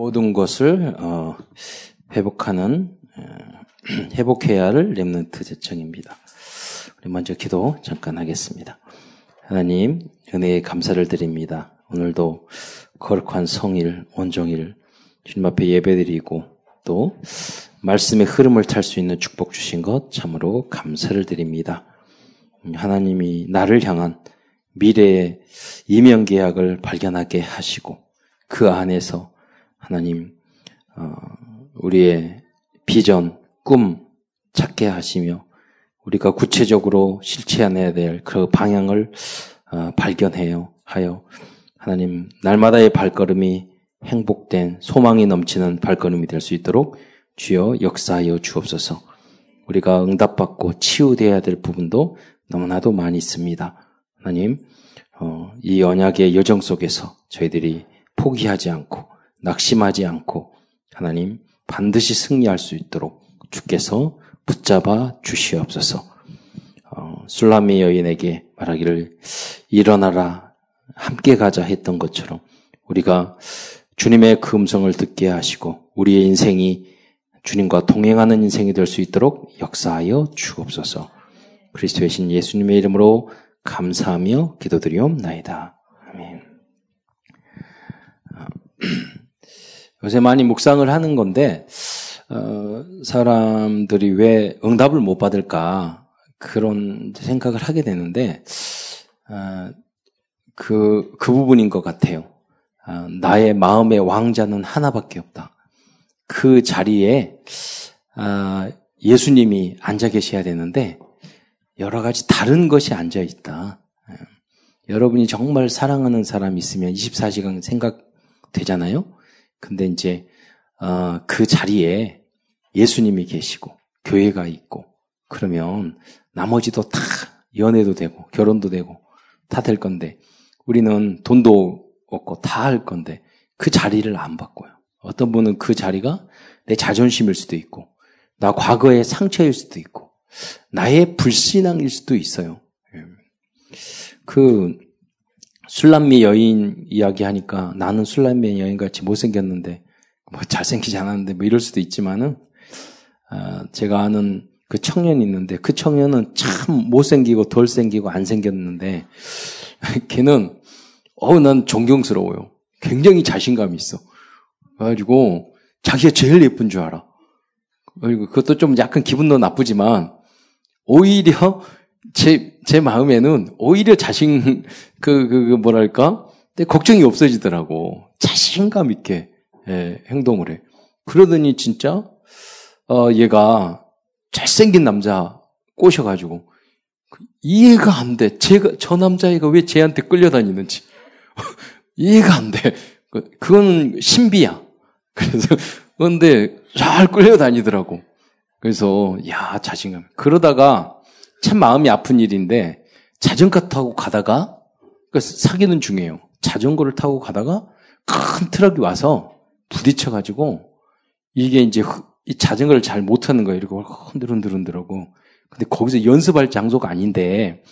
모든 것을 어, 회복하는 어, 회복해야 할 렘넌트 제청입니다. 우리 먼저 기도 잠깐 하겠습니다. 하나님 은혜에 감사를 드립니다. 오늘도 거룩한 성일 온종일 주님 앞에 예배드리고 또 말씀의 흐름을 탈 수 있는 축복 주신 것 참으로 감사를 드립니다. 하나님이 나를 향한 미래의 이명 계약을 발견하게 하시고 그 안에서 하나님 어, 우리의 비전, 꿈 찾게 하시며 우리가 구체적으로 실체해내야 될 그 방향을 어, 발견해요 하여 하나님 날마다의 발걸음이 행복된 소망이 넘치는 발걸음이 될 수 있도록 주여 역사하여 주옵소서. 우리가 응답받고 치유돼야 될 부분도 너무나도 많이 있습니다. 하나님, 어, 이 언약의 여정 속에서 저희들이 포기하지 않고 낙심하지 않고 하나님 반드시 승리할 수 있도록 주께서 붙잡아 주시옵소서. 어, 술라미 여인에게 말하기를 일어나라 함께 가자 했던 것처럼 우리가 주님의 그 음성을 듣게 하시고 우리의 인생이 주님과 동행하는 인생이 될 수 있도록 역사하여 주옵소서. 그리스도의 신 예수님의 이름으로 감사하며 기도드리옵나이다. 아멘. 요새 많이 묵상을 하는 건데 어, 사람들이 왜 응답을 못 받을까 그런 생각을 하게 되는데 어, 그, 그 부분인 것 같아요. 어, 나의 마음의 왕자는 하나밖에 없다. 그 자리에 어, 예수님이 앉아 계셔야 되는데 여러 가지 다른 것이 앉아 있다. 예. 여러분이 정말 사랑하는 사람이 있으면 24시간 생각되잖아요. 근데 이제 어, 그 자리에 예수님이 계시고 교회가 있고 그러면 나머지도 다 연애도 되고 결혼도 되고 다 될 건데 우리는 돈도 없고 다 할 건데 그 자리를 안 바꿔요. 어떤 분은 그 자리가 내 자존심일 수도 있고 나 과거의 상처일 수도 있고 나의 불신앙일 수도 있어요. 예. 그 술람미 여인 이야기 하니까 나는 술람미 여인 같이 못생겼는데 뭐 잘생기지 않았는데 뭐 이럴 수도 있지만은 아, 제가 아는 그 청년이 있는데 그 청년은 참 못생기고 덜 생기고 안 생겼는데 걔는 어난 존경스러워요. 굉장히 자신감이 있어. 그래가지고 자기가 제일 예쁜 줄 알아. 그리고 그것도 좀 약간 기분도 나쁘지만 오히려 제, 제 마음에는 오히려 자신, 그, 그, 그 뭐랄까? 걱정이 없어지더라고. 자신감 있게, 예, 행동을 해. 그러더니 진짜, 어, 얘가 잘생긴 남자 꼬셔가지고, 이해가 안 돼. 제가, 저 남자애가 왜 쟤한테 끌려다니는지. 이해가 안 돼. 그, 그건 신비야. 그래서, 그런데 잘 끌려다니더라고. 그래서, 야, 자신감. 그러다가, 참 마음이 아픈 일인데 자전거 타고 가다가 그 사귀는 중이에요. 자전거를 타고 가다가 큰 트럭이 와서 부딪혀가지고 이게 이제 이 자전거를 잘 못하는 거예요. 이렇게 흔들흔들흔들하고. 근데 거기서 연습할 장소가 아닌데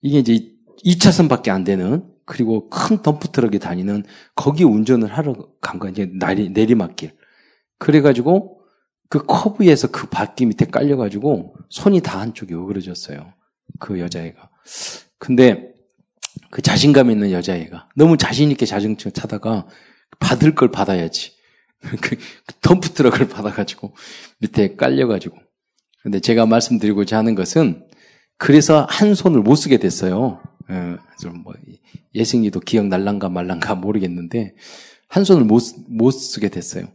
이게 이제 2차선밖에 안 되는 그리고 큰 덤프 트럭이 다니는 거기 운전을 하러 간 거예요. 이제 내리, 내리막길. 그래가지고 그 커브에서 그 바퀴 밑에 깔려가지고 손이 다 한쪽이 오그러졌어요. 그 여자애가. 근데 그 자신감 있는 여자애가 너무 자신있게 자전거 타다가 받을 걸 받아야지. 그 덤프 트럭을 받아가지고 밑에 깔려가지고. 근데 제가 말씀드리고자 하는 것은 그래서 한 손을 못 쓰게 됐어요. 예, 좀뭐 예승이도 기억 날란가 말란가 모르겠는데 한 손을 못, 못 쓰게 됐어요.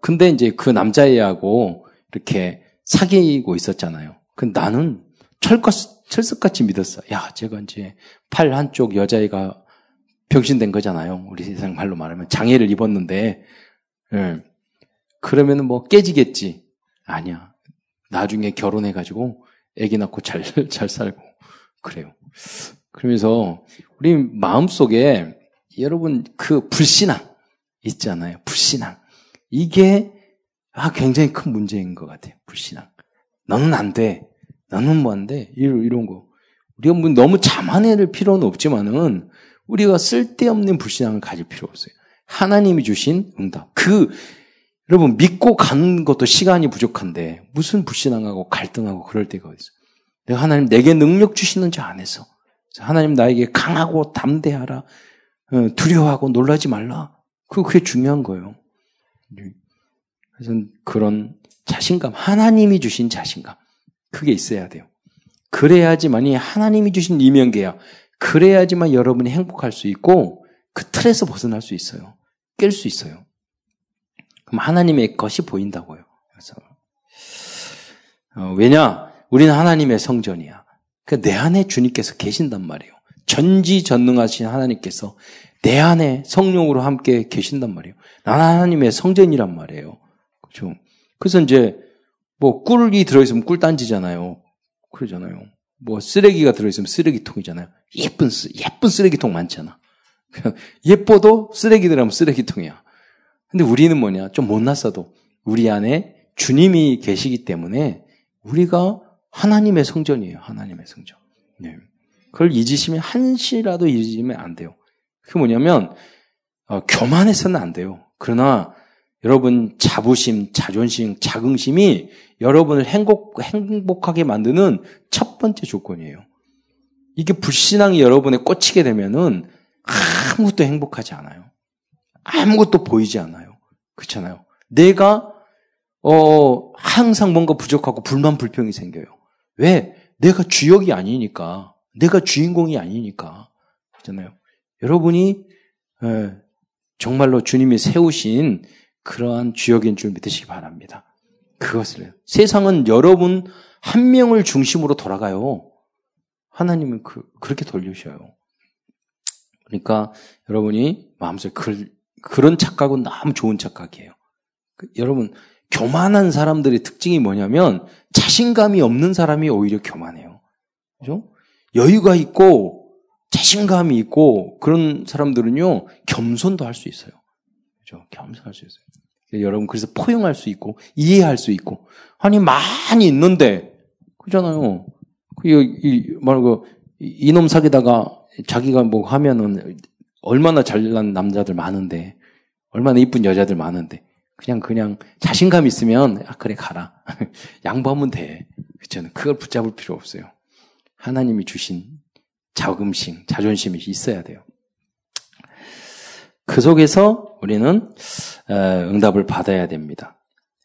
근데 이제 그 남자애하고 이렇게 사귀고 있었잖아요. 근데 나는 철것, 철석같이 믿었어. 야, 제가 이제 팔 한쪽 여자애가 병신된 거잖아요. 우리 세상 말로 말하면 장애를 입었는데, 예. 그러면은 뭐 깨지겠지. 아니야. 나중에 결혼해가지고 애기 낳고 잘, 잘 살고. 그래요. 그러면서 우리 마음속에 여러분 그 불신앙 있잖아요. 불신앙. 이게 아 굉장히 큰 문제인 것 같아요. 불신앙. 너는 안 돼. 너는 뭐 안 돼. 이런, 이런 거. 우리가 뭐 너무 자만해낼 필요는 없지만은 우리가 쓸데없는 불신앙을 가질 필요 없어요. 하나님이 주신 응답. 그, 여러분, 믿고 가는 것도 시간이 부족한데, 무슨 불신앙하고 갈등하고 그럴 때가 어딨어. 내가 하나님 내게 능력 주시는 지 안해서. 하나님 나에게 강하고 담대하라. 어, 두려워하고 놀라지 말라. 그게 중요한 거예요. 그래서 그런 자신감, 하나님이 주신 자신감. 그게 있어야 돼요. 그래야지만이 하나님이 주신 이명계야. 그래야지만 여러분이 행복할 수 있고 그 틀에서 벗어날 수 있어요. 깰 수 있어요. 그럼 하나님의 것이 보인다고요. 그래서 어, 왜냐? 우리는 하나님의 성전이야. 그내 안에 주님께서 계신단 말이에요. 전지전능하신 하나님께서 내 안에 성령으로 함께 계신단 말이에요. 나는 하나님의 성전이란 말이에요. 그렇죠? 그래서 이제 뭐 꿀이 들어있으면 꿀단지잖아요. 그러잖아요. 뭐 쓰레기가 들어있으면 쓰레기통이잖아요. 예쁜 예쁜 쓰레기통 많잖아. 예뻐도 쓰레기 들어가면 쓰레기통이야. 근데 우리는 뭐냐? 좀 못났어도 우리 안에 주님이 계시기 때문에 우리가 하나님의 성전이에요. 하나님의 성전. 네. 그걸 잊으시면 한시라도 잊으면 안 돼요. 그게 뭐냐면 어, 교만해서는 안 돼요. 그러나 여러분 자부심, 자존심, 자긍심이 여러분을 행복, 행복하게 만드는 첫 번째 조건이에요. 이게 불신앙이 여러분에 꽂히게 되면은 아무것도 행복하지 않아요. 아무것도 보이지 않아요. 그렇잖아요. 내가 어 항상 뭔가 부족하고 불만 불평이 생겨요. 왜? 내가 주역이 아니니까. 내가 주인공이 아니니까. 그렇잖아요. 여러분이 에, 정말로 주님이 세우신 그러한 주역인 줄 믿으시기 바랍니다. 그것을. 세상은 여러분 한 명을 중심으로 돌아가요. 하나님은 그, 그렇게 돌리셔요. 그러니까 여러분이 마음속에 그, 그런 착각은 너무 좋은 착각이에요. 그, 여러분, 교만한 사람들의 특징이 뭐냐면 자신감이 없는 사람이 오히려 교만해요. 그죠? 여유가 있고 자신감이 있고 그런 사람들은요, 겸손도 할 수 있어요. 그죠? 겸손할 수 있어요. 여러분 그래서 포용할 수 있고 이해할 수 있고 아니 많이 있는데 그잖아요. 이 말고 이놈 사귀다가 자기가 뭐 하면은 얼마나 잘난 남자들 많은데 얼마나 이쁜 여자들 많은데 그냥 그냥 자신감 있으면 아 그래 가라 양보하면 돼 그렇잖아요. 그걸 붙잡을 필요 없어요. 하나님이 주신 자긍심, 자존심이 있어야 돼요. 그 속에서 우리는 응답을 받아야 됩니다.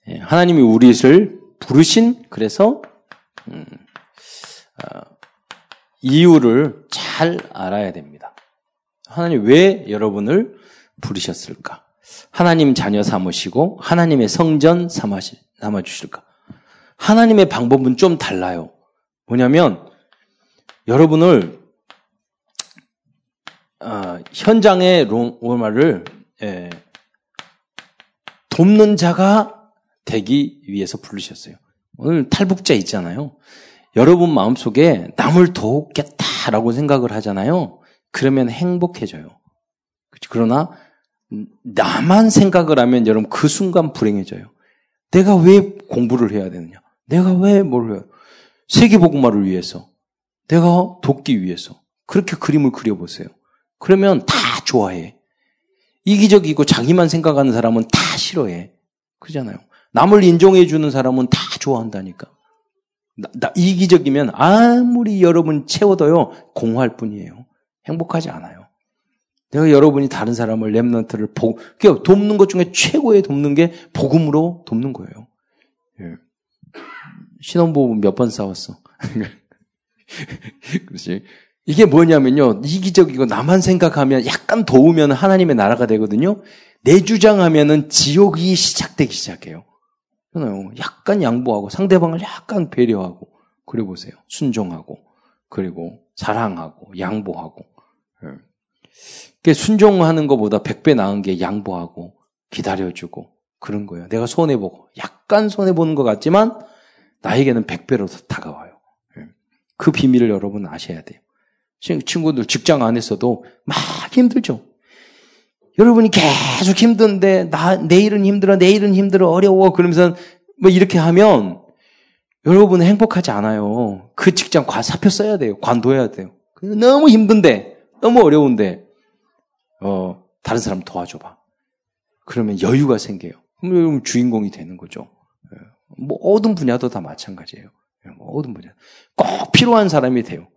예, 하나님이 우리를 부르신 그래서 음, 어, 이유를 잘 알아야 됩니다. 하나님 왜 여러분을 부르셨을까? 하나님 자녀 삼으시고 하나님의 성전 삼아 주실까? 하나님의 방법은 좀 달라요. 뭐냐면 여러분을 어, 현장의 로마를 예, 돕는 자가 되기 위해서 부르셨어요. 오늘 탈북자 있잖아요. 여러분 마음속에 남을 돕겠다라고 생각을 하잖아요. 그러면 행복해져요. 그러나 나만 생각을 하면 여러분 그 순간 불행해져요. 내가 왜 공부를 해야 되느냐? 내가 왜 뭘 해요? 세계복음화를 위해서. 내가 돕기 위해서. 그렇게 그림을 그려보세요. 그러면 다 좋아해. 이기적이고 자기만 생각하는 사람은 다 싫어해. 그러잖아요. 남을 인정해주는 사람은 다 좋아한다니까. 나, 나, 이기적이면 아무리 여러분 채워도요, 공허할 뿐이에요. 행복하지 않아요. 내가 여러분이 다른 사람을 랩런트를 복, 그러니까 돕는 것 중에 최고의 돕는 게 복음으로 돕는 거예요. 예. 신혼부부 몇 번 싸웠어. 그렇지. 이게 뭐냐면요. 이기적이고 나만 생각하면 약간 도우면 하나님의 나라가 되거든요. 내 주장하면은 지옥이 시작되기 시작해요. 약간 양보하고 상대방을 약간 배려하고 그래 보세요. 순종하고 그리고 사랑하고 양보하고. 예. 순종하는 것보다 백배 나은 게 양보하고 기다려주고 그런 거예요. 내가 손해 보고 약간 손해 보는 것 같지만 나에게는 백배로 다가와요. 예. 그 비밀을 여러분 아셔야 돼요. 친구들 직장 안에서도 막 힘들죠. 여러분이 계속 힘든데 나 내일은 힘들어 내일은 힘들어 어려워 그러면서 뭐 이렇게 하면 여러분은 행복하지 않아요. 그 직장 과 사표 써야 돼요. 관둬야 돼요. 너무 힘든데 너무 어려운데 어 다른 사람 도와줘 봐. 그러면 여유가 생겨요. 그럼 주인공이 되는 거죠. 예. 뭐 모든 분야도 다 마찬가지예요. 예, 뭐 모든 분야. 꼭 필요한 사람이 돼요.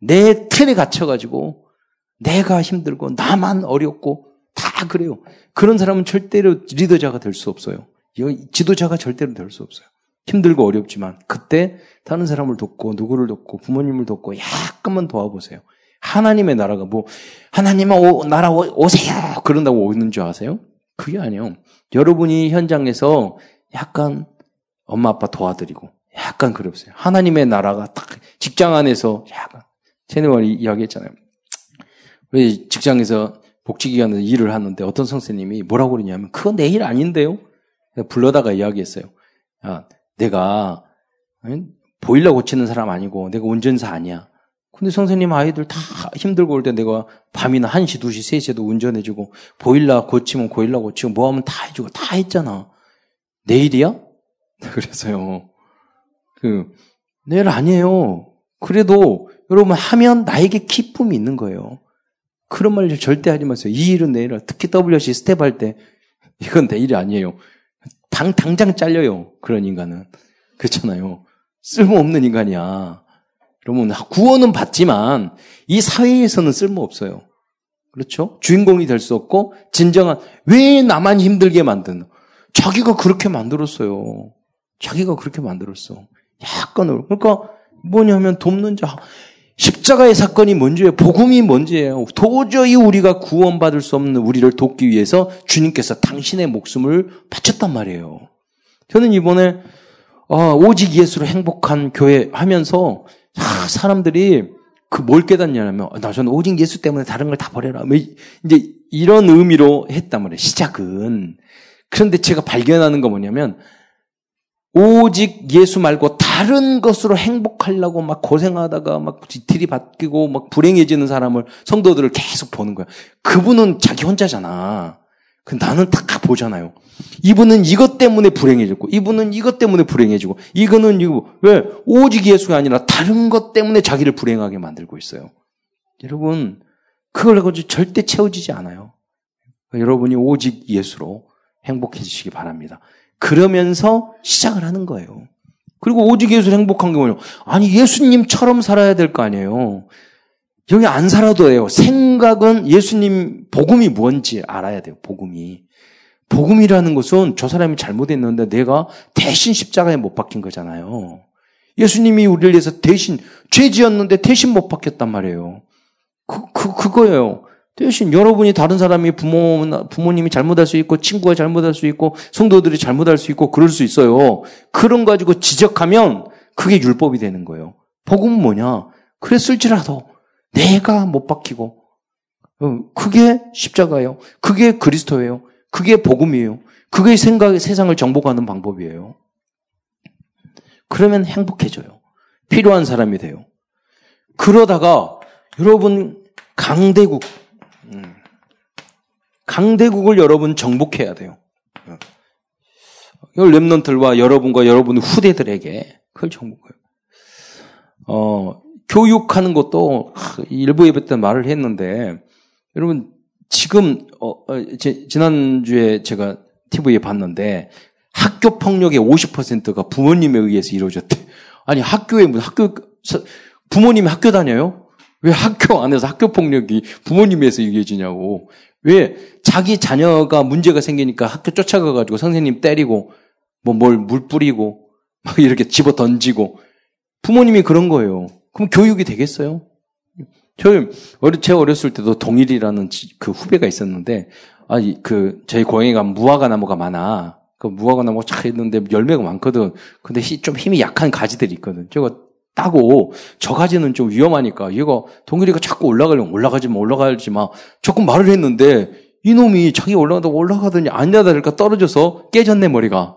내 틀에 갇혀가지고 내가 힘들고 나만 어렵고 다 그래요. 그런 사람은 절대로 리더자가 될 수 없어요. 지도자가 절대로 될 수 없어요. 힘들고 어렵지만 그때 다른 사람을 돕고 누구를 돕고 부모님을 돕고 약간만 도와보세요. 하나님의 나라가 뭐 하나님은 오, 나라 오, 세요 그런다고 오는 줄 아세요? 그게 아니에요. 여러분이 현장에서 약간 엄마 아빠 도와드리고 약간 그럽어요. 하나님의 나라가 딱 직장 안에서 약간 제네월이 이야기했잖아요. 왜 직장에서 복지기관에서 일을 하는데 어떤 선생님이 뭐라고 그러냐면 그건 내 일 아닌데요. 불러다가 이야기했어요. 야, 내가 보일러 고치는 사람 아니고 내가 운전사 아니야. 근데 선생님 아이들 다 힘들고 올 때 내가 밤이나 1시, 2시, 3시에도 운전해주고 보일러 고치면 보일러 고치고 뭐 하면 다 해주고 다 했잖아. 내 일이야? 그래서요. 그 내 일 아니에요. 그래도 여러분 하면 나에게 기쁨이 있는 거예요. 그런 말 절대 하지 마세요. 이 일은 내 일, 특히 WC 스태프 할 때, 이건 내 일이 아니에요. 당, 당장 잘려요. 그런 인간은. 그렇잖아요. 쓸모없는 인간이야. 그러면 구원은 받지만 이 사회에서는 쓸모없어요. 그렇죠? 주인공이 될 수 없고 진정한 왜 나만 힘들게 만드는 자기가 그렇게 만들었어요. 자기가 그렇게 만들었어. 약간으로. 그러니까 뭐냐면 돕는 자. 십자가의 사건이 뭔지예요. 복음이 뭔지예요. 도저히 우리가 구원받을 수 없는 우리를 돕기 위해서 주님께서 당신의 목숨을 바쳤단 말이에요. 저는 이번에 어, 오직 예수로 행복한 교회 하면서 아, 사람들이 그 뭘 깨닫냐면 나 저는 오직 예수 때문에 다른 걸 다 버려라. 뭐 이제 이런 의미로 했단 말이에요. 시작은. 그런데 제가 발견하는 거 뭐냐면 오직 예수 말고 다른 것으로 행복하려고 막 고생하다가 막 뒤틀이 바뀌고 막 불행해지는 사람을 성도들을 계속 보는 거야. 그분은 자기 혼자잖아. 그 나는 딱 보잖아요. 이분은 이것 때문에 불행해졌고, 이분은 이것 때문에 불행해지고, 이거는 이거 왜 오직 예수가 아니라 다른 것 때문에 자기를 불행하게 만들고 있어요. 여러분 그걸 가지고 절대 채워지지 않아요. 여러분이 오직 예수로 행복해지시기 바랍니다. 그러면서 시작을 하는 거예요. 그리고 오직 예수 행복한 게 뭐냐? 아니 예수님처럼 살아야 될 거 아니에요. 여기 안 살아도 돼요. 생각은 예수님 복음이 뭔지 알아야 돼요. 복음이. 복음이라는 것은 저 사람이 잘못했는데 내가 대신 십자가에 못 박힌 거잖아요. 예수님이 우리를 위해서 대신 죄 지었는데 대신 못 박혔단 말이에요. 그, 그, 그거예요. 대신 여러분이 다른 사람이 부모, 부모님이 잘못할 수 있고, 친구가 잘못할 수 있고, 성도들이 잘못할 수 있고, 그럴 수 있어요. 그런 가지고 지적하면 그게 율법이 되는 거예요. 복음은 뭐냐? 그랬을지라도 내가 못 박히고, 어, 그게 십자가예요. 그게 그리스도예요. 그게 복음이에요. 그게 생각, 세상을 정복하는 방법이에요. 그러면 행복해져요. 필요한 사람이 돼요. 그러다가 여러분 강대국 강대국을 여러분 정복해야 돼요. 이 랩런들과 여러분과 여러분 후대들에게 그걸 정복해요. 어, 교육하는 것도 일부 예배 때 말을 했는데 여러분 지금 어, 어 제, 지난주에 제가 TV에 봤는데 학교 폭력의 50%가 부모님에 의해서 이루어졌대. 아니 학교에 무슨 학교 부모님이 학교 다녀요? 왜 학교 안에서 학교 폭력이 부모님에서 이루어지냐고. 왜 자기 자녀가 문제가 생기니까 학교 쫓아가가지고 선생님 때리고 뭐 뭘 물 뿌리고 막 이렇게 집어 던지고 부모님이 그런 거예요. 그럼 교육이 되겠어요? 저제 어렸을 때도 동일이라는 그 후배가 있었는데 아그 저희 고향에 무화과 나무가 많아. 그 무화과 나무가 쫙 있는데 열매가 많거든. 근데 좀 힘이 약한 가지들이 있거든. 제가 따고 저 가지는 좀 위험하니까 얘가 동일이가 자꾸 올라가려면 올라가지 마 올라가지 마. 조금 말을 했는데 이놈이 자기 올라가다 올라가더니 앉아다니까 떨어져서 깨졌네 머리가.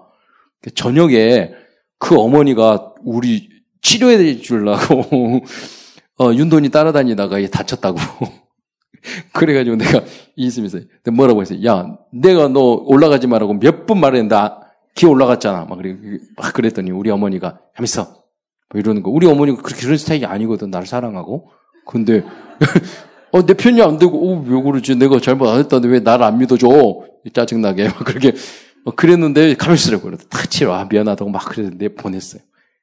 저녁에 그 어머니가 우리 치료해 주려고 어, 윤돈이 따라다니다가 얘 다쳤다고. 그래가지고 내가 이있으면서 뭐라고 했어요? 야 내가 너 올라가지 말라고 몇분 말했는데 아, 기 올라갔잖아. 막 그래 막 그랬더니 우리 어머니가 하면서 뭐 이러는 거. 우리 어머니가 그렇게 그런 스타일이 아니거든. 나를 사랑하고. 근데 어, 내 편이 안 되고, 어, 왜 그러지? 내가 잘못 안 했다는데 왜 나를 안 믿어줘? 짜증나게. 막 그렇게, 막 그랬는데, 가만히 있으라고 그래도 탁 치러. 아, 미안하다고 막 그랬는데 보냈어요.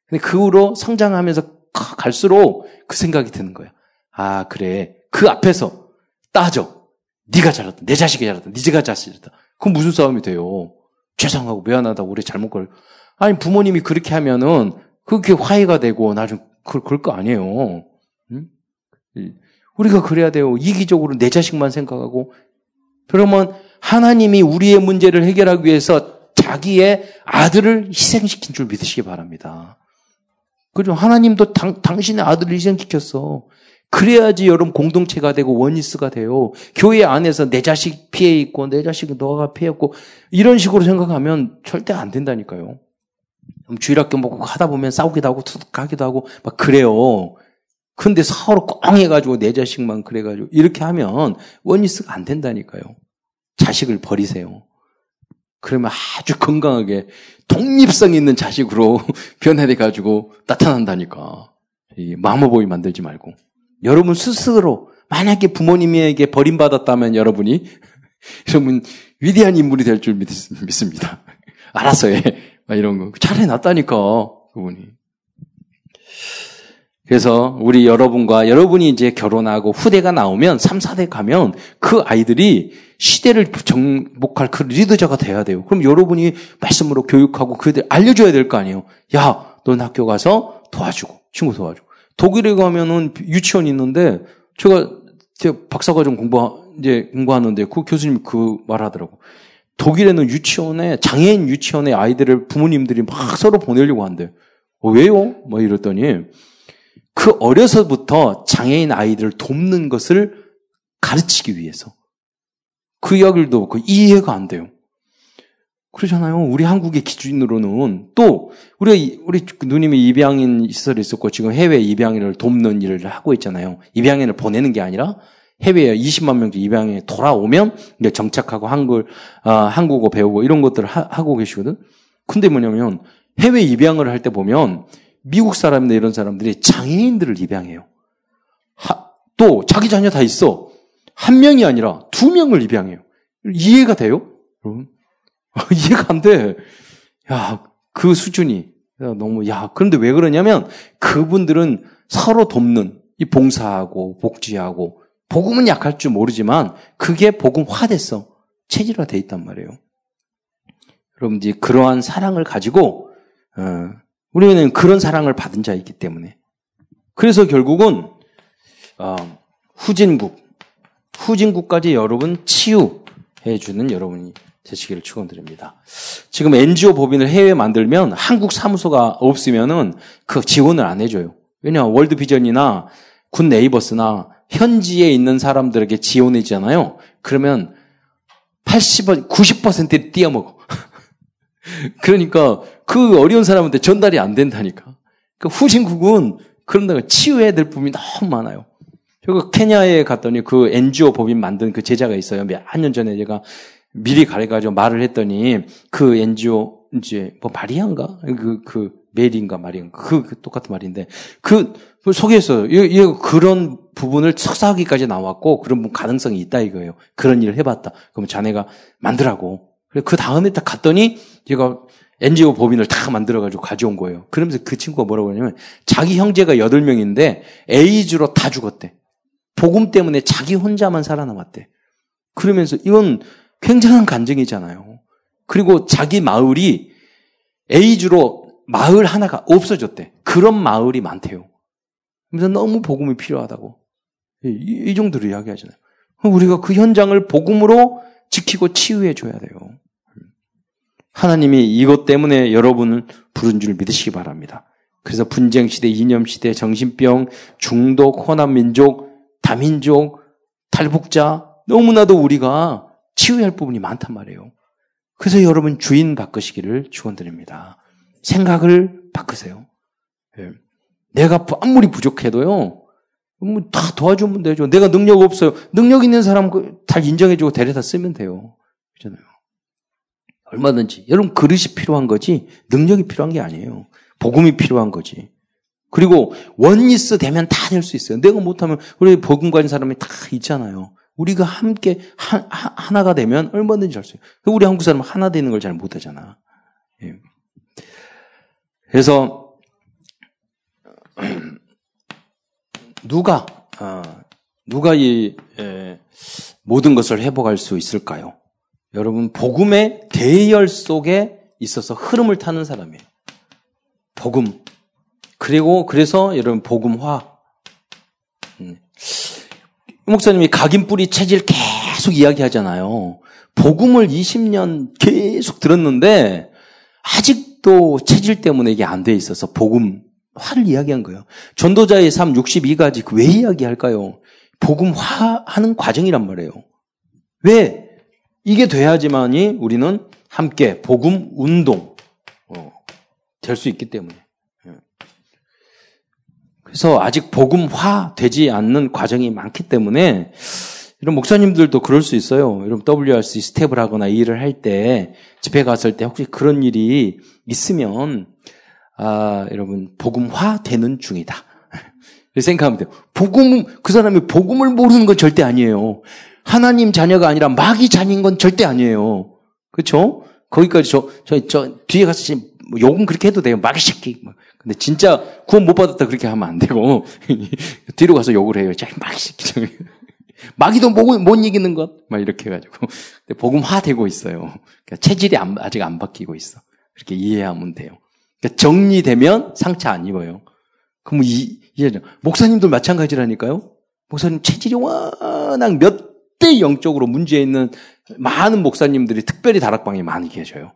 근데 그 후로 성장하면서 갈수록 그 생각이 드는 거야. 아, 그래. 그 앞에서 따져. 네가 잘했다. 내 자식이 잘했다. 네가 자식이다. 그럼 무슨 싸움이 돼요? 죄송하고 미안하다고 우리 잘못 걸. 아니 부모님이 그렇게 하면은 그게 화해가 되고 나중 그, 그럴 거 아니에요. 응? 우리가 그래야 돼요. 이기적으로 내 자식만 생각하고 그러면 하나님이 우리의 문제를 해결하기 위해서 자기의 아들을 희생시킨 줄 믿으시기 바랍니다. 그리고 하나님도 당, 당신의 아들을 희생시켰어. 그래야지 여러분 공동체가 되고 원리스가 돼요. 교회 안에서 내 자식 피해 있고 내 자식 너가 피해 있고 이런 식으로 생각하면 절대 안 된다니까요. 주일학교 먹고 하다 보면 싸우기도 하고 투닥하기도 하고 막 그래요. 근데 서로 꽁 해가지고 내 자식만 그래가지고 이렇게 하면 원리스가 안 된다니까요. 자식을 버리세요. 그러면 아주 건강하게 독립성 있는 자식으로 변해가지고 나타난다니까. 이 마모보이 만들지 말고. 여러분 스스로 만약에 부모님에게 버림받았다면 여러분이 여러분 위대한 인물이 될 줄 믿습니다. 알았어 해. 이런 거. 잘 해놨다니까, 그분이. 그래서 우리 여러분과 여러분이 이제 결혼하고 후대가 나오면 3, 4대 가면 그 아이들이 시대를 정복할 그 리더자가 돼야 돼요. 그럼 여러분이 말씀으로 교육하고 그들 알려줘야 될 거 아니에요. 야, 넌 학교 가서 도와주고, 친구 도와주고. 독일에 가면은 유치원 있는데 제가 제가 박사과정 공부 이제 공부하는데 그 교수님 그 말하더라고. 독일에는 유치원에 장애인 유치원에 아이들을 부모님들이 막 서로 보내려고 한대. 어, 왜요? 뭐 이랬더니 그 어려서부터 장애인 아이들을 돕는 것을 가르치기 위해서 그 이야기도 그 이해가 안 돼요. 그러잖아요. 우리 한국의 기준으로는 또 우리 우리 누님이 입양인 시설에 있었고 지금 해외 입양인을 돕는 일을 하고 있잖아요. 입양인을 보내는 게 아니라 해외에 20만 명째 입양에 돌아오면 이제 정착하고 한글 아, 한국어 배우고 이런 것들을 하, 고 계시거든. 근데 뭐냐면 해외 입양을 할 때 보면 미국 사람이나 이런 사람들이 장애인들을 입양해요. 하, 또 자기 자녀 다 있어. 한 명이 아니라 두 명을 입양해요. 이해가 돼요? 여러분? 이해가 안 돼. 야, 그 수준이. 너무, 야, 그런데 왜 그러냐면 그분들은 서로 돕는, 이 봉사하고 복지하고 복음은 약할 줄 모르지만 그게 복음화 됐어. 체질화 돼 있단 말이에요. 여러분들이 그러한 사랑을 가지고, 어, 우리는 그런 사랑을 받은 자이기 때문에. 그래서 결국은, 어, 후진국, 후진국까지 여러분 치유해 주는 여러분이 되시기를 축원드립니다. 지금 NGO 법인을 해외에 만들면 한국 사무소가 없으면은 그 지원을 안 해줘요. 왜냐 월드 비전이나 군 네이버스나 현지에 있는 사람들에게 지원해주잖아요. 그러면 80, 90%를 띄어먹어. 그러니까 그 어려운 사람한테 전달이 안 된다니까. 그 후진국은 그런 데가 치유해야 될 부분이 너무 많아요. 제가 케냐에 갔더니 그 NGO 법인 만든 그 제자가 있어요. 몇 년 전에 제가 미리 가래가지고 말을 했더니 그 NGO 이제 뭐 마리안가 그 그 메리인가 마리안가 그, 그 똑같은 말인데 그, 그 소개했어요. 이, 이 그런 부분을 석사학위까지 나왔고 그런 가능성이 있다 이거예요. 그런 일을 해봤다. 그러면 자네가 만들라고. 그 다음에 딱 갔더니 제가 NGO 법인을 다 만들어가지고 가져온 거예요. 그러면서 그 친구가 뭐라고 하냐면 자기 형제가 8명인데 에이즈로 다 죽었대. 복음 때문에 자기 혼자만 살아남았대. 그러면서 이건 굉장한 간증이잖아요. 그리고 자기 마을이 에이즈로 마을 하나가 없어졌대. 그런 마을이 많대요. 그래서 너무 복음이 필요하다고. 이, 이 정도로 이야기하잖아요. 우리가 그 현장을 복음으로 지키고 치유해 줘야 돼요. 하나님이 이것 때문에 여러분을 부른 줄 믿으시기 바랍니다. 그래서 분쟁 시대, 이념 시대, 정신병, 중독, 호남 민족, 다민족, 탈북자 너무나도 우리가 치유할 부분이 많단 말이에요. 그래서 여러분 주인 바꾸시기를 축원드립니다. 생각을 바꾸세요. 예. 내가 아무리 부족해도요. 뭐 다 도와주면 되죠. 내가 능력 없어요. 능력 있는 사람 다 인정해주고 데려다 쓰면 돼요. 그렇잖아요. 얼마든지. 여러분 그릇이 필요한 거지 능력이 필요한 게 아니에요. 복음이 필요한 거지. 그리고 원리스 되면 다 될 수 있어요. 내가 못하면 우리 복음 가진 사람이 다 있잖아요. 우리가 함께 하, 나가 되면 얼마든지 할 수 있어요. 우리 한국 사람은 하나 되는 걸 잘 못하잖아. 예. 그래서 누가 어, 누가 이 에, 모든 것을 회복할 수 있을까요? 여러분 복음의 대열 속에 있어서 흐름을 타는 사람이에요. 복음 그리고 그래서 여러분 복음화 음. 목사님이 각인 뿌리 체질 계속 이야기하잖아요. 복음을 20년 계속 들었는데 아직 도 체질 때문에 이게 안 돼 있어서 복음 화를 이야기한 거예요. 전도자의 삶 62가지 그왜 이야기할까요? 복음화 하는 과정이란 말이에요. 왜? 이게 돼야지만이 우리는 함께 복음 운동 어, 될 수 있기 때문에. 예. 그래서 아직 복음화 되지 않는 과정이 많기 때문에 이런 목사님들도 그럴 수 있어요. 여러분 WRC 스텝을 하거나 일을 할 때 집회 갔을 때 혹시 그런 일이 있으면 아, 여러분, 복음화 되는 중이다. 생각하면 돼요. 복음, 그 사람이 복음을 모르는 건 절대 아니에요. 하나님 자녀가 아니라 마귀 자녀인 건 절대 아니에요. 그렇죠? 거기까지 저, 저, 저, 뒤에 가서 지금 뭐 욕은 그렇게 해도 돼요. 마귀 새끼. 뭐. 근데 진짜 구원 못 받았다 그렇게 하면 안 되고, 뒤로 가서 욕을 해요. 자, 마귀 새끼. 마귀도 못, 못 이기는 것. 막 이렇게 해가지고. 근데 복음화 되고 있어요. 그러니까 체질이 안, 아직 안 바뀌고 있어. 그렇게 이해하면 돼요. 그러니까 정리되면 상처 안 입어요. 그럼 이, 이제 목사님들 마찬가지라니까요. 목사님 체질이 워낙 몇 대 영적으로 문제 있는 많은 목사님들이 특별히 다락방에 많이 계셔요.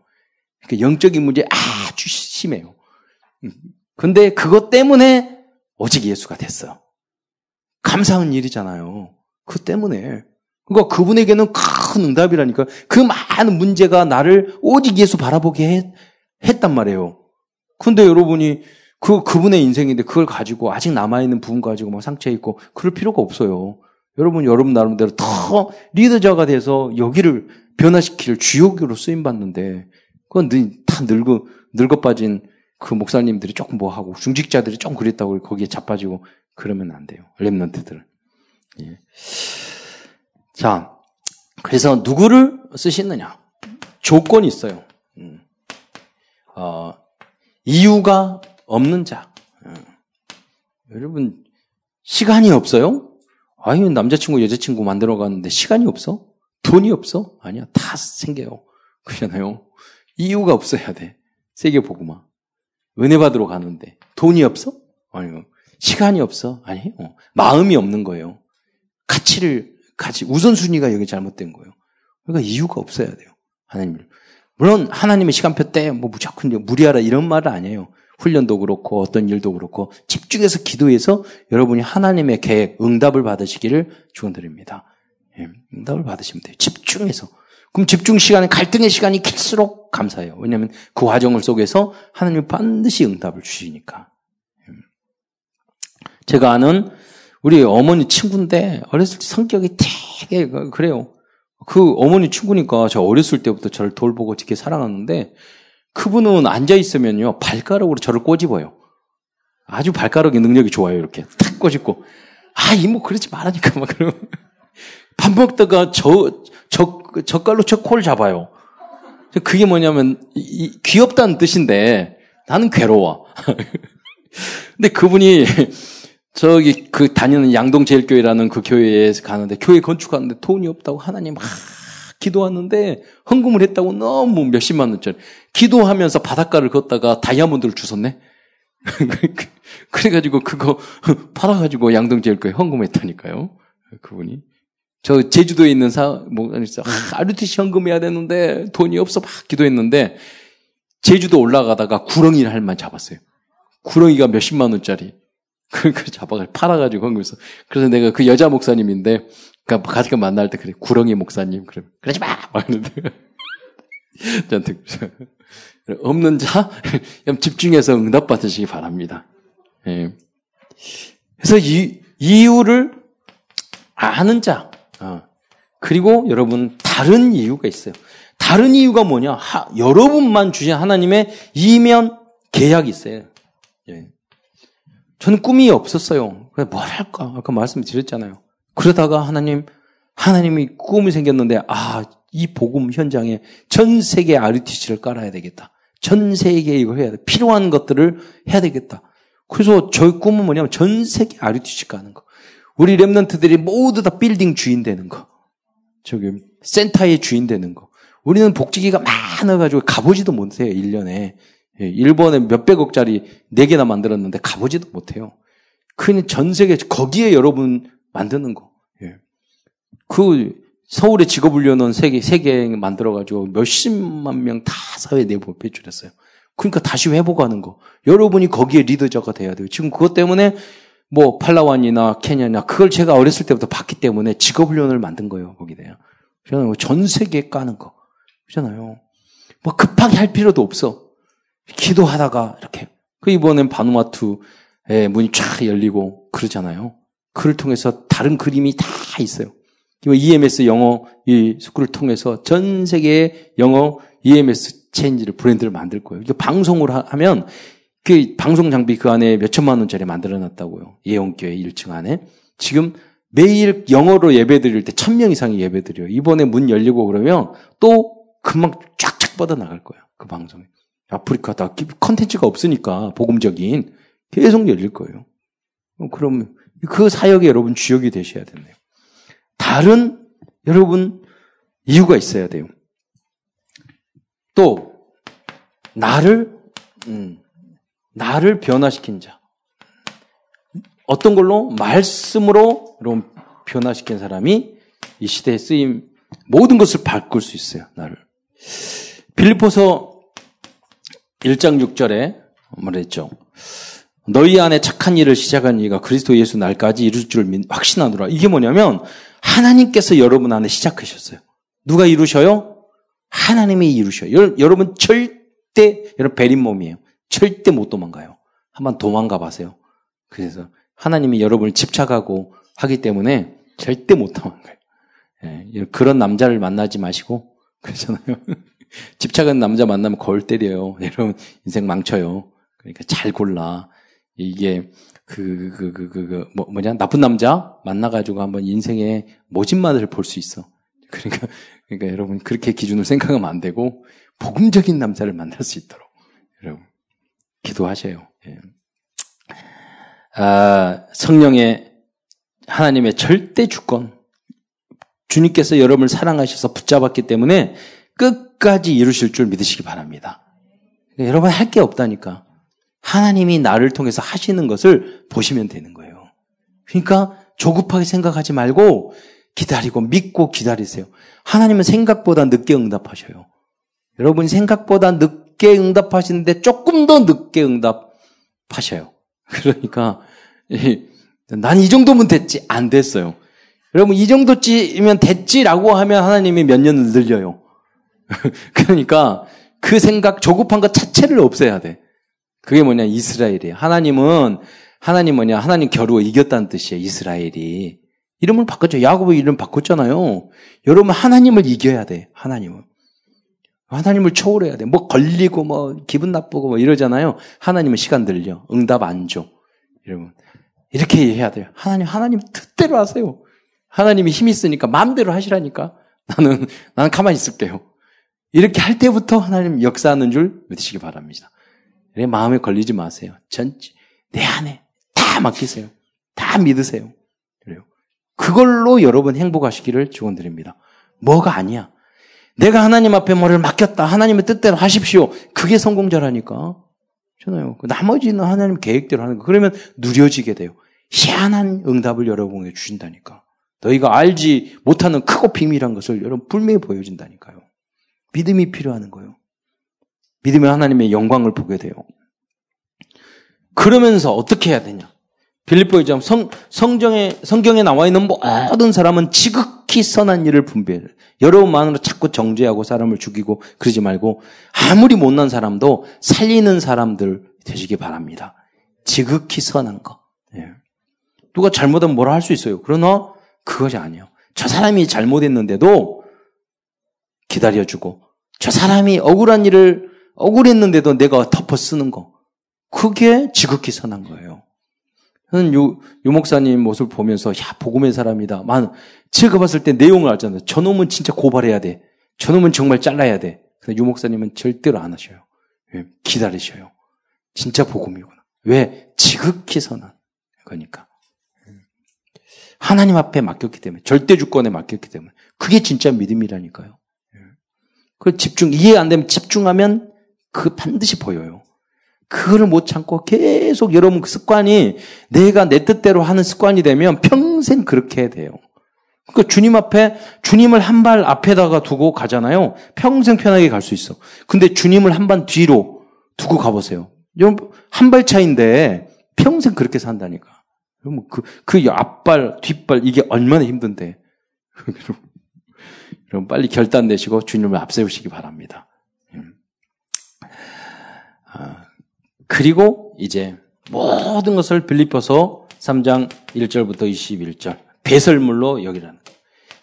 그러니까 영적인 문제 아주 심해요. 근데 그것 때문에 오직 예수가 됐어요. 감사한 일이잖아요. 그 때문에. 그러니까 그분에게는 큰 응답이라니까. 그 많은 문제가 나를 오직 예수 바라보게 했, 했단 말이에요. 근데 여러분이 그, 그분의 인생인데 그걸 가지고 아직 남아있는 부분 가지고 막 상처 있고 그럴 필요가 없어요. 여러분, 여러분 나름대로 더 리더자가 돼서 여기를 변화시킬 주역으로 쓰임받는데 그건 다 늙어, 늙어 빠진 그 목사님들이 조금 뭐 하고 중직자들이 좀 그랬다고 거기에 자빠지고 그러면 안 돼요. 랩런트들. 예. 자, 그래서 누구를 쓰시느냐? 조건이 있어요. 음. 어, 이유가 없는 자. 어. 여러분, 시간이 없어요? 아유, 남자친구, 여자친구 만들어 갔는데 시간이 없어? 돈이 없어? 아니야. 다 생겨요. 그러잖아요. 이유가 없어야 돼. 세계 보고만. 은혜 받으러 가는데 돈이 없어? 아니요. 시간이 없어? 아니에요. 마음이 없는 거예요. 가치를, 가치, 우선순위가 여기 잘못된 거예요. 그러니까 이유가 없어야 돼요. 하나님을. 물론 하나님의 시간표 때 뭐 무조건 무리하라 이런 말은 아니에요. 훈련도 그렇고 어떤 일도 그렇고 집중해서 기도해서 여러분이 하나님의 계획, 응답을 받으시기를 축원드립니다. 예, 응답을 받으시면 돼요. 집중해서. 그럼 집중 시간에 갈등의 시간이 길수록 감사해요. 왜냐하면 그 과정을 속에서 하나님이 반드시 응답을 주시니까. 예. 제가 아는 우리 어머니 친구인데 어렸을 때 성격이 되게 그래요. 그 어머니 친구니까 저 어렸을 때부터 저를 돌보고 이렇게 사랑하는데 그분은 앉아 있으면요 발가락으로 저를 꼬집어요. 아주 발가락의 능력이 좋아요 이렇게 탁 꼬집고 아 이모 그러지 말라니까 막 그러고 밥 먹다가 저, 저 젓갈로 저 코를 잡아요. 그게 뭐냐면 이, 귀엽다는 뜻인데 나는 괴로워. 근데 그분이 저기 그 다니는 양동제일교회라는 그 교회에 가는데 교회 건축하는데 돈이 없다고 하나님 막 기도하는데 헌금을 했다고 너무 몇십만 원짜리 기도하면서 바닷가를 걷다가 다이아몬드를 주웠네. 그래가지고 그거 팔아가지고 양동제일교회 헌금했다니까요. 그분이 저 제주도에 있는 사 뭐, 아, 아르티시 헌금해야 되는데 돈이 없어 막 기도했는데 제주도 올라가다가 구렁이를 할만 잡았어요. 구렁이가 몇십만 원짜리. 그걸 잡아가 팔아가지고 한 거였어. 그래서 내가 그 여자 목사님인데, 그니까 가끔 만날 때 그래. 구렁이 목사님. 그래. 그러지 마! 막 이러는데. 저한테. 없는 자, 집중해서 응답 받으시기 바랍니다. 예. 그래서 이, 이유를 아는 자. 어. 그리고 여러분, 다른 이유가 있어요. 다른 이유가 뭐냐? 하, 여러분만 주신 하나님의 이면 계약이 있어요. 예. 저는 꿈이 없었어요. 뭘 할까? 아까 말씀드렸잖아요. 그러다가 하나님, 하나님이 꿈이 생겼는데, 아, 이 복음 현장에 전 세계 RUTC를 깔아야 되겠다. 전 세계에 이거 해야 돼. 필요한 것들을 해야 되겠다. 그래서 저희 꿈은 뭐냐면 전 세계 RUTC 까는 거. 우리 랩런트들이 모두 다 빌딩 주인 되는 거. 저기 센터의 주인 되는 거. 우리는 복지기가 많아가지고 가보지도 못해요, 1년에. 예, 일본에 몇백억짜리 4개나 만들었는데 가보지도 못해요. 그냥 전 세계, 거기에 여러분 만드는 거. 예. 그 서울에 직업 훈련원 세개, 세개 만들어가지고 몇십만 명 다 사회 내부 배출했어요. 그러니까 다시 회복하는 거. 여러분이 거기에 리더자가 돼야 돼요. 지금 그것 때문에 뭐 팔라완이나 케냐나 그걸 제가 어렸을 때부터 봤기 때문에 직업훈련을 만든 거예요. 거기대요. 그잖아요. 전 세계에 까는 거. 그잖아요. 뭐 급하게 할 필요도 없어. 기도하다가 이렇게. 그 이번엔 바누아투의 문이 쫙 열리고 그러잖아요. 그를 통해서 다른 그림이 다 있어요. EMS 영어 이 스쿨을 통해서 전 세계의 영어 EMS 체인지를 브랜드를 만들 거예요. 이게 방송을 하면 그 방송 장비 그 안에 몇 천만 원짜리 만들어 놨다고요. 예원교회 1층 안에. 지금 매일 영어로 예배 드릴 때 천 명 이상이 예배 드려요. 이번에 문 열리고 그러면 또 금방 쫙쫙 뻗어 나갈 거예요. 그 방송에. 아프리카 다 컨텐츠가 없으니까 복음적인 계속 열릴 거예요. 그럼 그 사역에 여러분 주역이 되셔야 되네요. 다른 여러분 이유가 있어야 돼요. 또 나를 음, 나를 변화시킨 자. 어떤 걸로 말씀으로 여러분 변화시킨 사람이 이 시대에 쓰임 모든 것을 바꿀 수 있어요. 나를. 빌리포서 1장 6절에 말했죠. 너희 안에 착한 일을 시작한 이가 그리스도 예수 날까지 이룰 줄 확신하노라. 이게 뭐냐면 하나님께서 여러분 안에 시작하셨어요. 누가 이루셔요? 하나님이 이루셔요. 여러분 절대 여러분 베린 몸이에요. 절대 못 도망가요. 한번 도망가 봐세요. 그래서 하나님이 여러분을 집착하고 하기 때문에 절대 못 도망가요. 예, 그런 남자를 만나지 마시고 그러잖아요. 집착하는 남자 만나면 거울 때려요. 여러분 인생 망쳐요. 그러니까 잘 골라. 이게 그, 그, 그, 그, 그, 뭐, 뭐냐, 나쁜 남자 만나가지고 한번 인생의 모진 맛을 볼 수 있어. 그러니까, 그러니까 여러분 그렇게 기준을 생각하면 안 되고, 복음적인 남자를 만날 수 있도록, 여러분, 기도하셔요. 예. 아, 성령의 하나님의 절대 주권, 주님께서 여러분을 사랑하셔서 붙잡았기 때문에 끝 까지 이루실 줄 믿으시기 바랍니다. 그러니까 여러분 할 게 없다니까. 하나님이 나를 통해서 하시는 것을 보시면 되는 거예요. 그러니까 조급하게 생각하지 말고 기다리고 믿고 기다리세요. 하나님은 생각보다 늦게 응답하셔요. 여러분 생각보다 늦게 응답하시는데 조금 더 늦게 응답하셔요. 그러니까 난 이 정도면 됐지 안 됐어요. 여러분 이 정도쯤이면 됐지라고 하면 하나님이 몇 년을 늘려요. 그러니까 그 생각 조급한 것 자체를 없애야 돼. 그게 뭐냐 이스라엘이에요. 하나님은 하나님 뭐냐 하나님 겨루 이겼다는 뜻이에요. 이스라엘이 이름을 바꿨죠. 야곱의 이름 바꿨잖아요. 여러분 하나님을 이겨야 돼. 하나님은 하나님을 초월해야 돼. 뭐 걸리고 뭐 기분 나쁘고 뭐 이러잖아요. 하나님은 시간 들려. 응답 안 줘. 여러분 이렇게 해야 돼요. 하나님 하나님 뜻대로 하세요. 하나님이 힘 있으니까 마음대로 하시라니까. 나는 나는 가만히 있을게요. 이렇게 할 때부터 하나님 역사하는 줄 믿으시기 바랍니다. 내 마음에 걸리지 마세요. 전, 내 안에 다 맡기세요. 다 믿으세요. 그래요. 그걸로 여러분 행복하시기를 축원드립니다. 뭐가 아니야. 내가 하나님 앞에 뭐를 맡겼다. 하나님의 뜻대로 하십시오. 그게 성공자라니까. 그잖아요. 나머지는 하나님 계획대로 하는 거. 그러면 누려지게 돼요. 희한한 응답을 여러분에게 주신다니까. 너희가 알지 못하는 크고 비밀한 것을 여러분 분명히 보여준다니까요. 믿음이 필요한 거예요. 믿으면 하나님의 영광을 보게 돼요. 그러면서 어떻게 해야 되냐? 빌립보이점 성, 성정에, 성경에 나와 있는 모든 사람은 지극히 선한 일을 분배해. 여러분만으로 자꾸 정죄하고 사람을 죽이고 그러지 말고 아무리 못난 사람도 살리는 사람들 되시기 바랍니다. 지극히 선한 거. 예. 누가 잘못하면 뭐라 할 수 있어요. 그러나 그것이 아니에요. 저 사람이 잘못했는데도 기다려주고 저 사람이 억울한 일을 억울했는데도 내가 덮어 쓰는 거. 그게 지극히 선한 거예요. 저는 요, 요 목사님 모습을 보면서, 야, 복음의 사람이다. 만, 제가 봤을 때 내용을 알잖아요. 저놈은 진짜 고발해야 돼. 저놈은 정말 잘라야 돼. 근데 유 목사님은 절대로 안 하셔요. 왜? 기다리셔요. 진짜 복음이구나. 왜? 지극히 선한 거니까. 하나님 앞에 맡겼기 때문에, 절대 주권에 맡겼기 때문에. 그게 진짜 믿음이라니까요. 그 집중, 이해 안 되면 집중하면 그 반드시 보여요. 그거를 못 참고 계속 여러분 그 습관이 내가 내 뜻대로 하는 습관이 되면 평생 그렇게 돼요. 그러니까 주님 앞에 주님을 한 발 앞에다가 두고 가잖아요. 평생 편하게 갈 수 있어. 근데 주님을 한 발 뒤로 두고 가보세요. 한발 차인데 평생 그렇게 산다니까. 그럼 그, 그 앞발, 뒷발, 이게 얼마나 힘든데. 여러분, 빨리 결단 내시고 주님을 앞세우시기 바랍니다. 음. 아, 그리고 이제 모든 것을 빌립보서 3장 1절부터 21절 배설물로 여기라는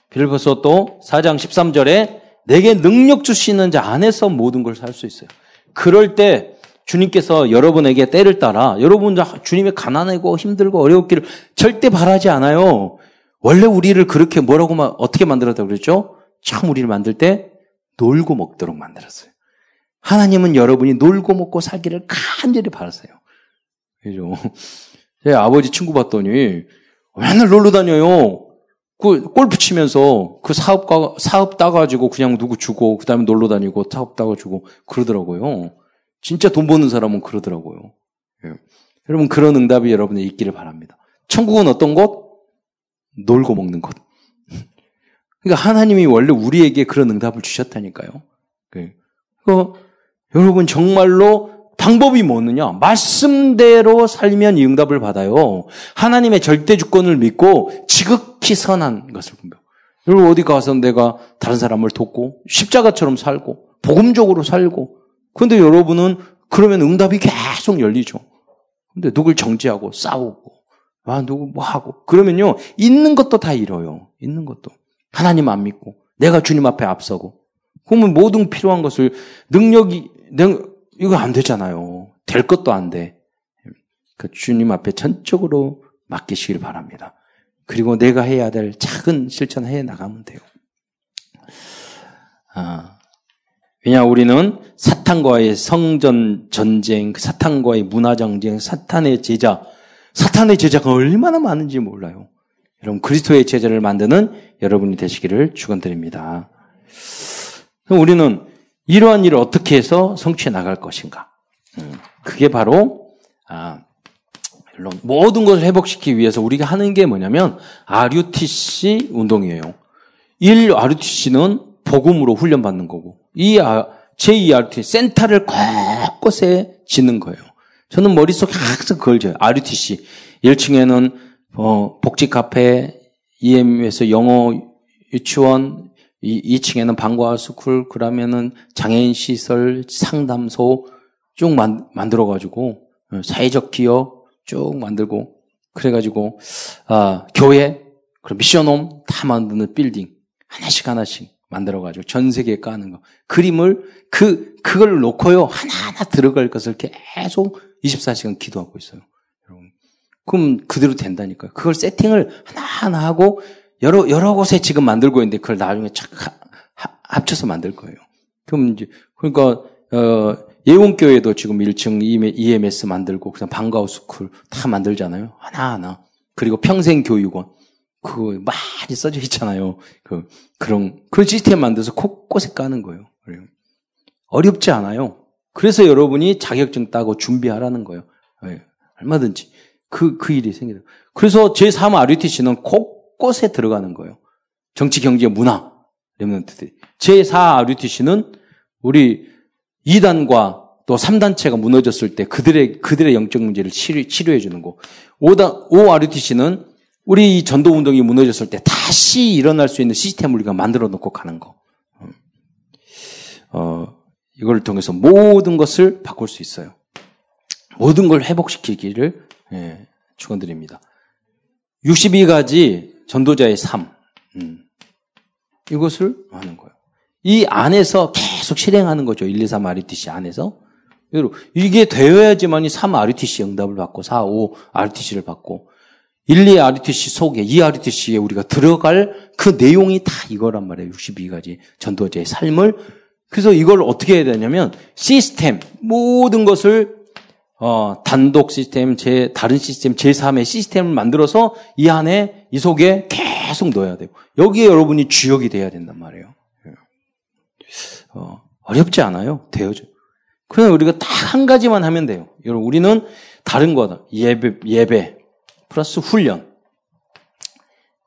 빌립보서 또 4장 13절에 내게 능력 주시는 자 안에서 모든 걸 살 수 있어요. 그럴 때 주님께서 여러분에게 때를 따라 여러분 주님의 가난하고 힘들고 어려웠기를 절대 바라지 않아요. 원래 우리를 그렇게 뭐라고 어떻게 만들었다고 그랬죠? 참 우리를 만들 때 놀고 먹도록 만들었어요. 하나님은 여러분이 놀고 먹고 살기를 간절히 바랐어요. 그죠? 제 아버지 친구 봤더니 맨날 놀러 다녀요. 그 골프 치면서 그 사업 사업 따가지고 그냥 누구 주고 그 다음에 놀러 다니고 사업 따가지고 그러더라고요. 진짜 돈 버는 사람은 그러더라고요. 예. 여러분 그런 응답이 여러분의 있기를 바랍니다. 천국은 어떤 곳? 놀고 먹는 곳. 그러니까 하나님이 원래 우리에게 그런 응답을 주셨다니까요. 예. 그 여러분 정말로 방법이 뭐느냐? 말씀대로 살면 이 응답을 받아요. 하나님의 절대 주권을 믿고 지극히 선한 것을 본다. 여러분 어디 가서 내가 다른 사람을 돕고 십자가처럼 살고 복음적으로 살고 근데 여러분은 그러면 응답이 계속 열리죠. 근데 누굴 정지하고 싸우고 아 누구 뭐 하고 그러면요 있는 것도 다 잃어요. 있는 것도 하나님 안 믿고 내가 주님 앞에 앞서고 그러면 모든 필요한 것을 능력이 이거 안 되잖아요. 될 것도 안 돼. 그 주님 앞에 전적으로 맡기시길 바랍니다. 그리고 내가 해야 될 작은 실천 해 나가면 돼요. 아, 왜냐 우리는 사탄과의 성전 전쟁, 사탄과의 문화 전쟁, 사탄의 제자, 사탄의 제자가 얼마나 많은지 몰라요. 여러분 그리스도의 제자를 만드는 여러분이 되시기를 축원드립니다. 우리는 이러한 일을 어떻게 해서 성취해 나갈 것인가? 음, 그게 바로 아, 모든 것을 회복시키기 위해서 우리가 하는 게 뭐냐면 RUTC 운동이에요. 1 RUTC는 복음으로 훈련받는 거고 이 제2RUTC 센터를 곳곳에 짓는 거예요. 저는 머릿속에 항상 그걸 져요. RUTC 1층에는 어, 복지 카페, EM에서 영어 유치원, 이 2층에는 방과 school, 그러면은 장애인 시설, 상담소 쭉 만, 만들어가지고, 어, 사회적 기업 쭉 만들고, 그래가지고, 아, 교회, 그리고 미션홈 다 만드는 빌딩. 하나씩 하나씩 만들어가지고 전 세계에 까는 거. 그림을, 그, 그걸 놓고요. 하나하나 들어갈 것을 계속 24시간 기도하고 있어요. 그럼 그대로 된다니까요. 그걸 세팅을 하나하나 하고 여러, 여러 곳에 지금 만들고 있는데 그걸 나중에 착 합쳐서 만들 거예요. 그럼 이제, 그러니까, 어, 예원교회도 지금 1층 EMS 만들고, 그냥 방과후 school 다 만들잖아요. 하나하나. 그리고 평생교육원. 그거 많이 써져 있잖아요. 그, 그런, 그런 시스템 만들어서 곳곳에 까는 거예요. 어렵지 않아요. 그래서 여러분이 자격증 따고 준비하라는 거예요. 네, 얼마든지. 그, 그 일이 생겨요. 그래서 제3 RUTC는 꼭 곳곳에 들어가는 거예요. 정치, 경제, 문화, 렘넌트들이. 제4 RUTC는 우리 2단과 또 3단체가 무너졌을 때 그들의, 그들의 영적 문제를 치료, 치료해 주는 거. 5단, 5 RUTC는 우리 전도 운동이 무너졌을 때 다시 일어날 수 있는 시스템을 우리가 만들어 놓고 가는 거. 어, 이걸 통해서 모든 것을 바꿀 수 있어요. 모든 걸 회복시키기를 예, 축원드립니다. 62가지 전도자의 삶. 음. 이것을 하는 거예요. 이 안에서 계속 실행하는 거죠. 1, 2, 3 RUTC 안에서. 이게 되어야지만이 3 RTC 응답을 받고 4, 5 RTC를 받고 1, 2 RTC 속에 2 RTC에 우리가 들어갈 그 내용이 다 이거란 말이에요. 62가지 전도자의 삶을 그래서 이걸 어떻게 해야 되냐면 시스템 모든 것을 어, 단독 시스템, 제 다른 시스템, 제3의 시스템을 만들어서 이 안에 이 속에 계속 넣어야 돼요. 여기에 여러분이 주역이 돼야 된단 말이에요. 어, 어렵지 않아요. 되어져. 그냥 우리가 딱 한 가지만 하면 돼요. 여러분, 우리는 다른 거다. 예배, 예배, 플러스 훈련.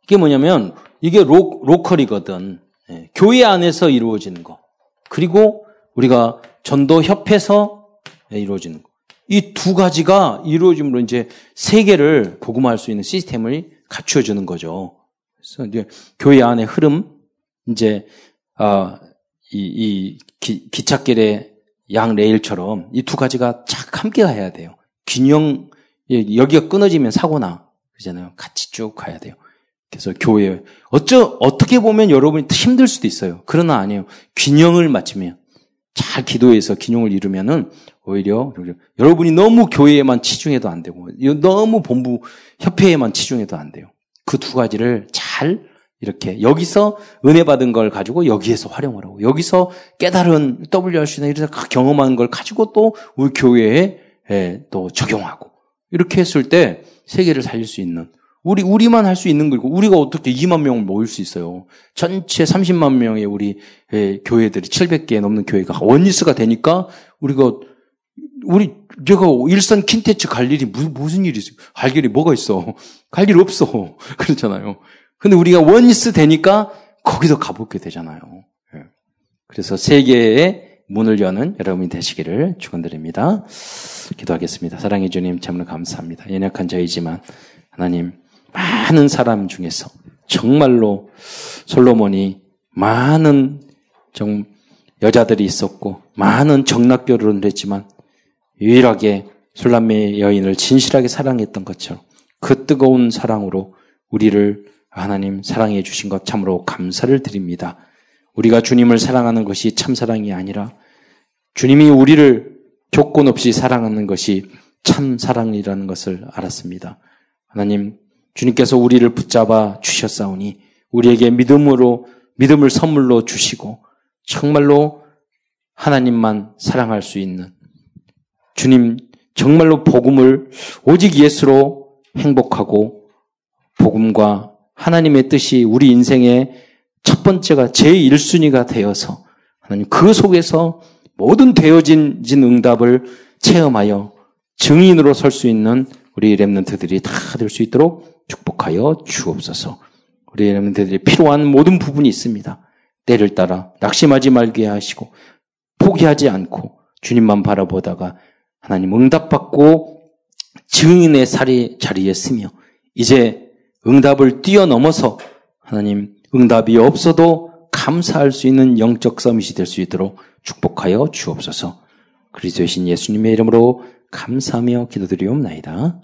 이게 뭐냐면, 이게 로, 로컬이거든. 예, 교회 안에서 이루어지는 거. 그리고 우리가 전도 협회에서 예, 이루어지는 거. 이 두 가지가 이루어짐으로 이제 세계를 복음할 수 있는 시스템을 갖추어 주는 거죠. 그래서 이제 교회 안의 흐름, 이제, 아, 이, 이 기, 기찻길의 양 레일처럼 이 두 가지가 쫙 함께 가야 돼요. 균형, 예, 여기가 끊어지면 사고나. 그잖아요. 같이 쭉 가야 돼요. 그래서 교회, 어쩌, 어떻게 보면 여러분이 힘들 수도 있어요. 그러나 아니에요. 균형을 맞추면, 잘 기도해서 균형을 이루면은 오히려 여러분이 너무 교회에만 치중해도 안 되고, 너무 본부 협회에만 치중해도 안 돼요. 그 두 가지를 잘 이렇게 여기서 은혜 받은 걸 가지고 여기에서 활용을 하고 여기서 깨달은 WRC나 이런 경험한 걸 가지고 또 우리 교회에 예, 또 적용하고 이렇게 했을 때 세계를 살릴 수 있는 우리 우리만 할 수 있는 거고 우리가 어떻게 2만 명을 모일 수 있어요? 전체 30만 명의 우리 예, 교회들이 700개 넘는 교회가 원리스가 되니까 우리가 우리 제가 일산 킨테츠 갈 일이 무슨 무슨 일이 있어요? 갈 일이 뭐가 있어? 갈 일 없어. 그렇잖아요. 근데 우리가 원리스 되니까 거기서 가보게 되잖아요. 예. 그래서 세계의 문을 여는 여러분이 되시기를 축원드립니다. 기도하겠습니다. 사랑해 주님 참으로 감사합니다. 연약한 저이지만 하나님 많은 사람 중에서 정말로 솔로몬이 많은 정 여자들이 있었고 많은 정락 결혼을 했지만 유일하게 솔람의 여인을 진실하게 사랑했던 것처럼 그 뜨거운 사랑으로 우리를 하나님 사랑해 주신 것 참으로 감사를 드립니다. 우리가 주님을 사랑하는 것이 참 사랑이 아니라 주님이 우리를 조건 없이 사랑하는 것이 참 사랑이라는 것을 알았습니다. 하나님, 주님께서 우리를 붙잡아 주셨사오니 우리에게 믿음으로 믿음을 선물로 주시고 정말로 하나님만 사랑할 수 있는 주님 정말로 복음을 오직 예수로 행복하고 복음과 하나님의 뜻이 우리 인생의 첫 번째가 제1순위가 되어서 하나님 그 속에서 모든 되어진 응답을 체험하여 증인으로 설 수 있는 우리 랩런트들이 다 될 수 있도록 축복하여 주옵소서. 우리 랩런트들이 필요한 모든 부분이 있습니다. 때를 따라 낙심하지 말게 하시고 포기하지 않고 주님만 바라보다가 하나님 응답받고 증인의 자리에 쓰며 이제 응답을 뛰어넘어서 하나님 응답이 없어도 감사할 수 있는 영적 서밋이 될 수 있도록 축복하여 주옵소서. 그리스도의 신 예수님의 이름으로 감사하며 기도드리옵나이다.